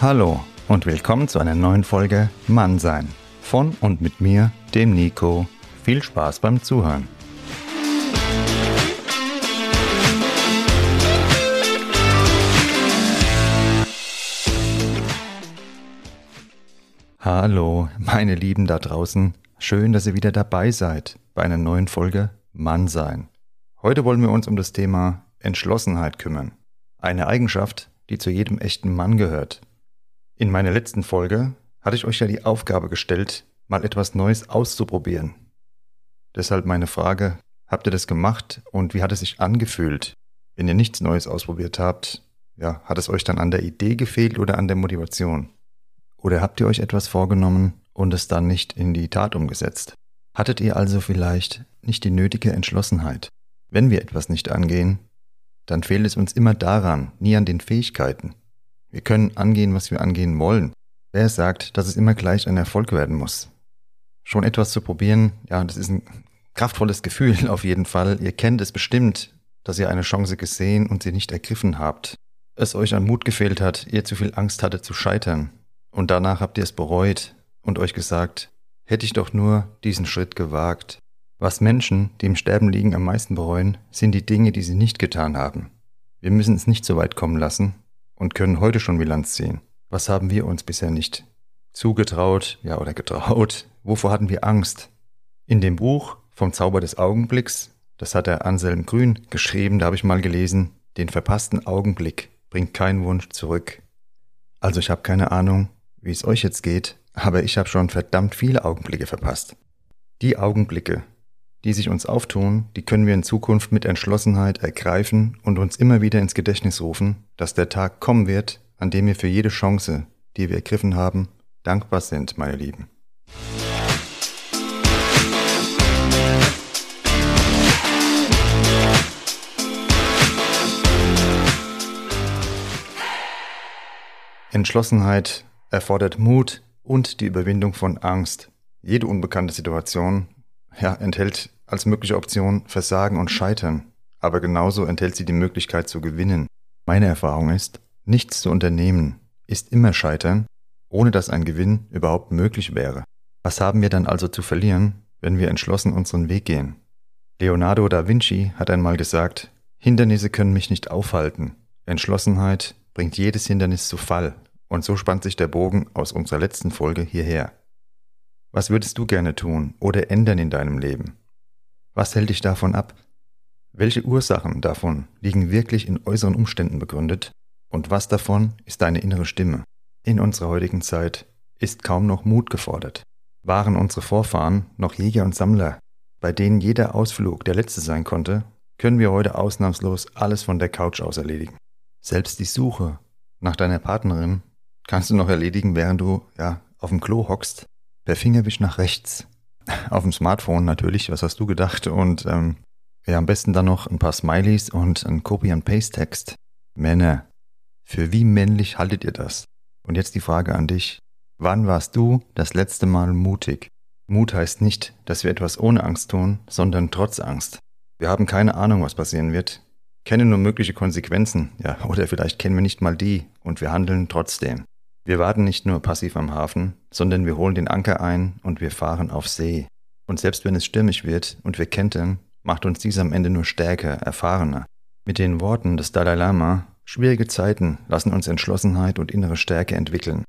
Hallo und willkommen zu einer neuen Folge Mannsein von und mit mir, dem Nico. Viel Spaß beim Zuhören. Hallo, meine Lieben da draußen. Schön, dass ihr wieder dabei seid bei einer neuen Folge Mannsein. Heute wollen wir uns um das Thema Entschlossenheit kümmern. Eine Eigenschaft, die zu jedem echten Mann gehört. In meiner letzten Folge hatte ich euch ja die Aufgabe gestellt, mal etwas Neues auszuprobieren. Deshalb meine Frage, habt ihr das gemacht und wie hat es sich angefühlt? Wenn ihr nichts Neues ausprobiert habt, ja, hat es euch dann an der Idee gefehlt oder an der Motivation? Oder habt ihr euch etwas vorgenommen und es dann nicht in die Tat umgesetzt? Hattet ihr also vielleicht nicht die nötige Entschlossenheit? Wenn wir etwas nicht angehen, dann fehlt es uns immer daran, nie an den Fähigkeiten. Wir können angehen, was wir angehen wollen. Wer sagt, dass es immer gleich ein Erfolg werden muss? Schon etwas zu probieren, ja, das ist ein kraftvolles Gefühl auf jeden Fall. Ihr kennt es bestimmt, dass ihr eine Chance gesehen und sie nicht ergriffen habt. Es euch an Mut gefehlt hat, ihr zu viel Angst hatte zu scheitern. Und danach habt ihr es bereut und euch gesagt, hätte ich doch nur diesen Schritt gewagt. Was Menschen, die im Sterben liegen, am meisten bereuen, sind die Dinge, die sie nicht getan haben. Wir müssen es nicht so weit kommen lassen und können heute schon Bilanz ziehen. Was haben wir uns bisher nicht zugetraut, ja oder getraut? Wovor hatten wir Angst? In dem Buch vom Zauber des Augenblicks, das hat der Anselm Grün geschrieben, da habe ich mal gelesen, den verpassten Augenblick bringt kein Wunsch zurück. Also ich habe keine Ahnung, wie es euch jetzt geht, aber ich habe schon verdammt viele Augenblicke verpasst. Die Augenblicke, die sich uns auftun, die können wir in Zukunft mit Entschlossenheit ergreifen und uns immer wieder ins Gedächtnis rufen, dass der Tag kommen wird, an dem wir für jede Chance, die wir ergriffen haben, dankbar sind, meine Lieben. Entschlossenheit erfordert Mut und die Überwindung von Angst. Jede unbekannte Situation ja, enthält als mögliche Option Versagen und Scheitern, aber genauso enthält sie die Möglichkeit zu gewinnen. Meine Erfahrung ist, nichts zu unternehmen ist immer Scheitern, ohne dass ein Gewinn überhaupt möglich wäre. Was haben wir dann also zu verlieren, wenn wir entschlossen unseren Weg gehen? Leonardo da Vinci hat einmal gesagt, Hindernisse können mich nicht aufhalten. Entschlossenheit bringt jedes Hindernis zu Fall. Und so spannt sich der Bogen aus unserer letzten Folge hierher. Was würdest du gerne tun oder ändern in deinem Leben? Was hält dich davon ab? Welche Ursachen davon liegen wirklich in äußeren Umständen begründet? Und was davon ist deine innere Stimme? In unserer heutigen Zeit ist kaum noch Mut gefordert. Waren unsere Vorfahren noch Jäger und Sammler, bei denen jeder Ausflug der letzte sein konnte, können wir heute ausnahmslos alles von der Couch aus erledigen. Selbst die Suche nach deiner Partnerin kannst du noch erledigen, während du ja auf dem Klo hockst der Fingerwisch nach rechts. Auf dem Smartphone natürlich, was hast du gedacht? Und ähm, ja, am besten dann noch ein paar Smileys und ein Copy-and-Paste-Text. Männer, für wie männlich haltet ihr das? Und jetzt die Frage an dich. Wann warst du das letzte Mal mutig? Mut heißt nicht, dass wir etwas ohne Angst tun, sondern trotz Angst. Wir haben keine Ahnung, was passieren wird, kennen nur mögliche Konsequenzen, ja, oder vielleicht kennen wir nicht mal die und wir handeln trotzdem. Wir warten nicht nur passiv am Hafen, sondern wir holen den Anker ein und wir fahren auf See. Und selbst wenn es stürmisch wird und wir kentern, macht uns dies am Ende nur stärker, erfahrener. Mit den Worten des Dalai Lama, schwierige Zeiten lassen uns Entschlossenheit und innere Stärke entwickeln.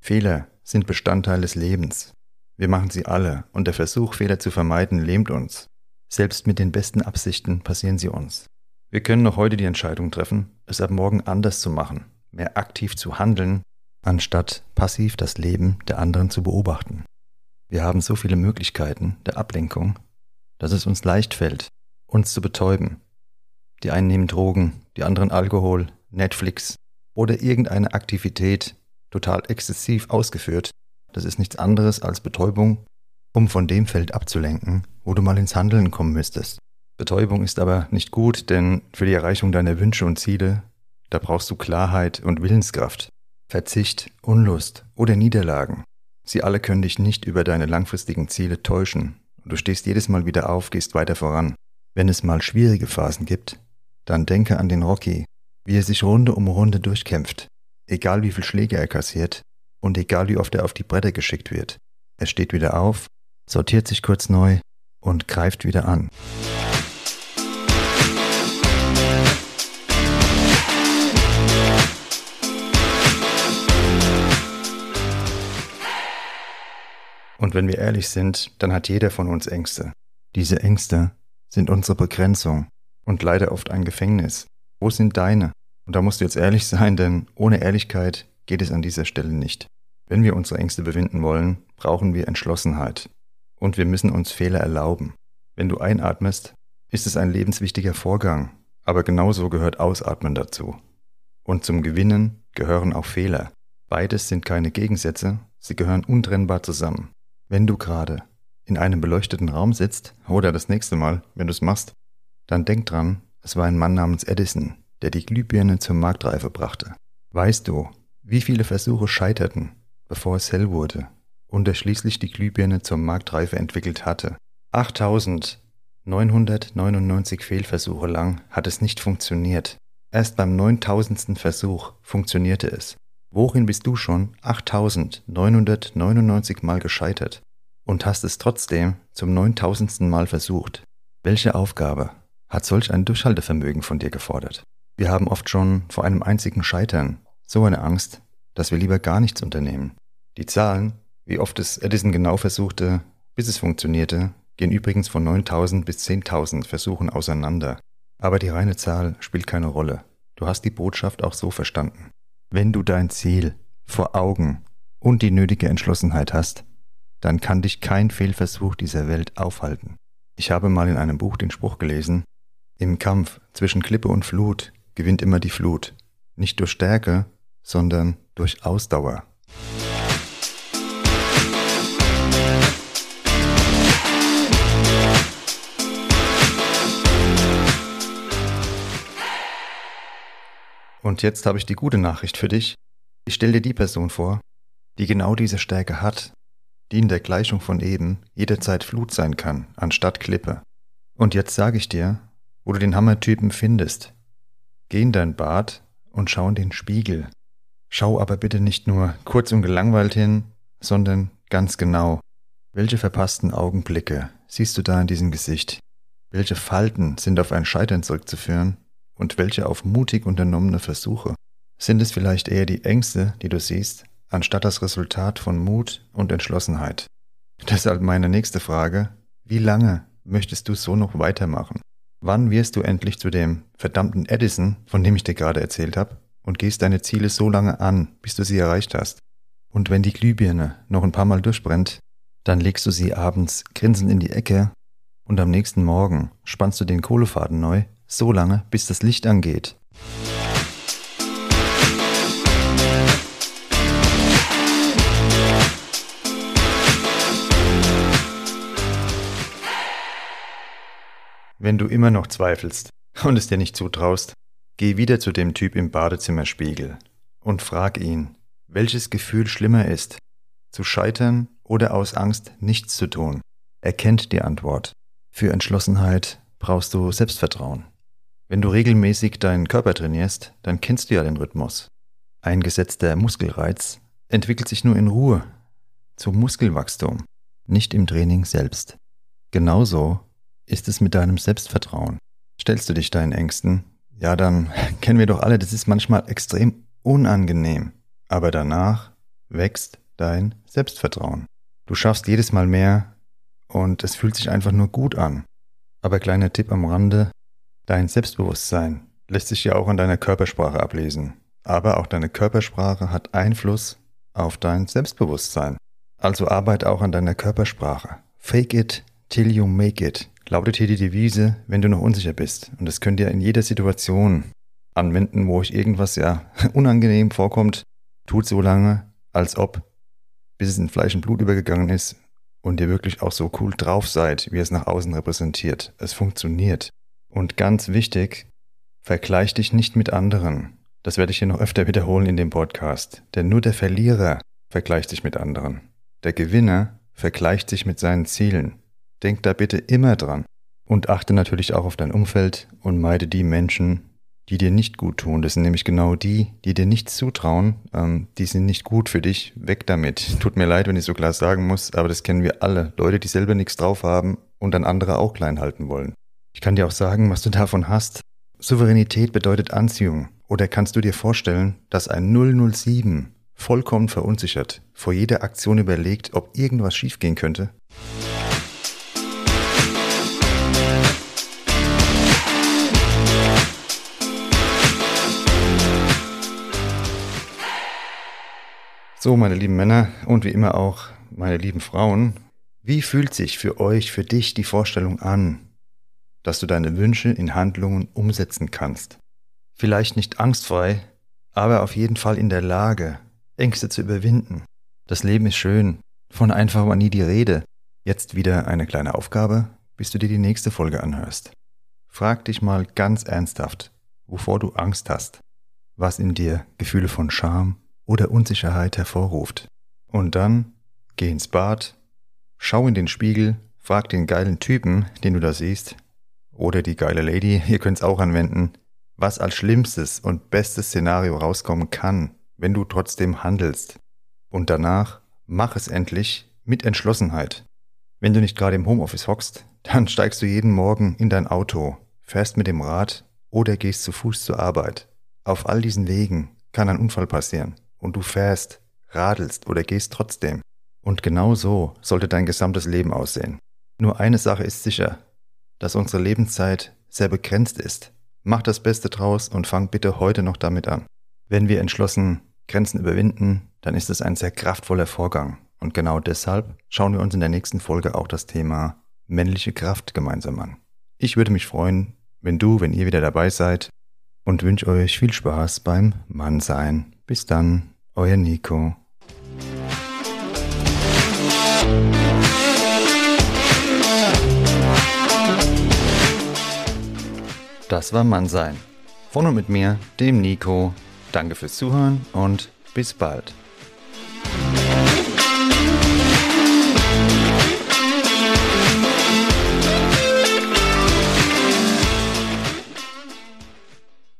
Fehler sind Bestandteil des Lebens. Wir machen sie alle und der Versuch, Fehler zu vermeiden, lähmt uns. Selbst mit den besten Absichten passieren sie uns. Wir können noch heute die Entscheidung treffen, es ab morgen anders zu machen, mehr aktiv zu handeln anstatt passiv das Leben der anderen zu beobachten. Wir haben so viele Möglichkeiten der Ablenkung, dass es uns leicht fällt, uns zu betäuben. Die einen nehmen Drogen, die anderen Alkohol, Netflix oder irgendeine Aktivität total exzessiv ausgeführt. Das ist nichts anderes als Betäubung, um von dem Feld abzulenken, wo du mal ins Handeln kommen müsstest. Betäubung ist aber nicht gut, denn für die Erreichung deiner Wünsche und Ziele, da brauchst du Klarheit und Willenskraft. Verzicht, Unlust oder Niederlagen. Sie alle können dich nicht über deine langfristigen Ziele täuschen. Du stehst jedes Mal wieder auf, gehst weiter voran. Wenn es mal schwierige Phasen gibt, dann denke an den Rocky, wie er sich Runde um Runde durchkämpft. egal wie viel Schläge er kassiert und egal wie oft er auf die Bretter geschickt wird. Er steht wieder auf, sortiert sich kurz neu und greift wieder an. Und wenn wir ehrlich sind, dann hat jeder von uns Ängste. Diese Ängste sind unsere Begrenzung und leider oft ein Gefängnis. Wo sind deine? Und da musst du jetzt ehrlich sein, denn ohne Ehrlichkeit geht es an dieser Stelle nicht. Wenn wir unsere Ängste bewinden wollen, brauchen wir Entschlossenheit. Und wir müssen uns Fehler erlauben. Wenn du einatmest, ist es ein lebenswichtiger Vorgang, aber genauso gehört Ausatmen dazu. Und zum Gewinnen gehören auch Fehler. Beides sind keine Gegensätze, sie gehören untrennbar zusammen. Wenn du gerade in einem beleuchteten Raum sitzt oder das nächste Mal, wenn du es machst, dann denk dran, es war ein Mann namens Edison, der die Glühbirne zur Marktreife brachte. Weißt du, wie viele Versuche scheiterten, bevor es hell wurde und er schließlich die Glühbirne zur Marktreife entwickelt hatte? 8999 Fehlversuche lang hat es nicht funktioniert. Erst beim 9000. Versuch funktionierte es. Worin bist du schon 8999 Mal gescheitert und hast es trotzdem zum 9000. Mal versucht? Welche Aufgabe hat solch ein Durchhaltevermögen von dir gefordert? Wir haben oft schon vor einem einzigen Scheitern so eine Angst, dass wir lieber gar nichts unternehmen. Die Zahlen, wie oft es Edison genau versuchte, bis es funktionierte, gehen übrigens von 9000 bis 10.000 Versuchen auseinander. Aber die reine Zahl spielt keine Rolle. Du hast die Botschaft auch so verstanden. Wenn du dein Ziel vor Augen und die nötige Entschlossenheit hast, dann kann dich kein Fehlversuch dieser Welt aufhalten. Ich habe mal in einem Buch den Spruch gelesen, im Kampf zwischen Klippe und Flut gewinnt immer die Flut, nicht durch Stärke, sondern durch Ausdauer. Und jetzt habe ich die gute Nachricht für dich. Ich stelle dir die Person vor, die genau diese Stärke hat, die in der Gleichung von eben jederzeit Flut sein kann, anstatt Klippe. Und jetzt sage ich dir, wo du den Hammertypen findest. Geh in dein Bad und schau in den Spiegel. Schau aber bitte nicht nur kurz und gelangweilt hin, sondern ganz genau. Welche verpassten Augenblicke siehst du da in diesem Gesicht? Welche Falten sind auf ein Scheitern zurückzuführen und welche auf mutig unternommene Versuche? Sind es vielleicht eher die Ängste, die du siehst, anstatt das Resultat von Mut und Entschlossenheit? Deshalb meine nächste Frage, wie lange möchtest du so noch weitermachen? Wann wirst du endlich zu dem verdammten Edison, von dem ich dir gerade erzählt habe, und gehst deine Ziele so lange an, bis du sie erreicht hast? Und wenn die Glühbirne noch ein paar Mal durchbrennt, dann legst du sie abends grinsend in die Ecke und am nächsten Morgen spannst du den Kohlefaden neu so lange, bis das Licht angeht. Wenn du immer noch zweifelst und es dir nicht zutraust, geh wieder zu dem Typ im Badezimmerspiegel und frag ihn, welches Gefühl schlimmer ist, zu scheitern oder aus Angst nichts zu tun. Er kennt die Antwort. Für Entschlossenheit brauchst du Selbstvertrauen. Wenn du regelmäßig deinen Körper trainierst, dann kennst du ja den Rhythmus. Ein gesetzter Muskelreiz entwickelt sich nur in Ruhe zum Muskelwachstum, nicht im Training selbst. Genauso ist es mit deinem Selbstvertrauen. Stellst du dich deinen Ängsten, ja dann kennen wir doch alle, das ist manchmal extrem unangenehm, aber danach wächst dein Selbstvertrauen. Du schaffst jedes Mal mehr und es fühlt sich einfach nur gut an. Aber kleiner Tipp am Rande, Dein Selbstbewusstsein lässt sich ja auch an deiner Körpersprache ablesen. Aber auch deine Körpersprache hat Einfluss auf dein Selbstbewusstsein. Also arbeite auch an deiner Körpersprache. Fake it till you make it. Lautet hier die Devise, wenn du noch unsicher bist. Und das könnt ihr in jeder Situation anwenden, wo euch irgendwas ja unangenehm vorkommt. Tut so lange, als ob, bis es in Fleisch und Blut übergegangen ist und ihr wirklich auch so cool drauf seid, wie es nach außen repräsentiert. Es funktioniert. Und ganz wichtig, vergleich dich nicht mit anderen. Das werde ich hier noch öfter wiederholen in dem Podcast. Denn nur der Verlierer vergleicht sich mit anderen. Der Gewinner vergleicht sich mit seinen Zielen. Denk da bitte immer dran. Und achte natürlich auch auf dein Umfeld und meide die Menschen, die dir nicht gut tun. Das sind nämlich genau die, die dir nichts zutrauen. Ähm, die sind nicht gut für dich. Weg damit. Tut mir leid, wenn ich so klar sagen muss, aber das kennen wir alle. Leute, die selber nichts drauf haben und dann andere auch klein halten wollen. Ich kann dir auch sagen, was du davon hast. Souveränität bedeutet Anziehung. Oder kannst du dir vorstellen, dass ein 007 vollkommen verunsichert vor jeder Aktion überlegt, ob irgendwas schiefgehen könnte? So, meine lieben Männer und wie immer auch meine lieben Frauen, wie fühlt sich für euch, für dich die Vorstellung an, dass du deine Wünsche in Handlungen umsetzen kannst? Vielleicht nicht angstfrei, aber auf jeden Fall in der Lage, Ängste zu überwinden. Das Leben ist schön, von einfach war nie die Rede. Jetzt wieder eine kleine Aufgabe, bis du dir die nächste Folge anhörst. Frag dich mal ganz ernsthaft, wovor du Angst hast, was in dir Gefühle von Scham, oder Unsicherheit hervorruft. Und dann geh ins Bad, schau in den Spiegel, frag den geilen Typen, den du da siehst, oder die geile Lady, ihr könnt's auch anwenden, was als schlimmstes und bestes Szenario rauskommen kann, wenn du trotzdem handelst. Und danach mach es endlich mit Entschlossenheit. Wenn du nicht gerade im Homeoffice hockst, dann steigst du jeden Morgen in dein Auto, fährst mit dem Rad oder gehst zu Fuß zur Arbeit. Auf all diesen Wegen kann ein Unfall passieren und du fährst, radelst oder gehst trotzdem. Und genau so sollte dein gesamtes Leben aussehen. Nur eine Sache ist sicher, dass unsere Lebenszeit sehr begrenzt ist. Mach das Beste draus und fang bitte heute noch damit an. Wenn wir entschlossen Grenzen überwinden, dann ist es ein sehr kraftvoller Vorgang. Und genau deshalb schauen wir uns in der nächsten Folge auch das Thema männliche Kraft gemeinsam an. Ich würde mich freuen, wenn du, wenn ihr wieder dabei seid und wünsche euch viel Spaß beim Mannsein. Bis dann. Euer Nico. Das war Mannsein. Von und mit mir, dem Nico. Danke fürs Zuhören und bis bald.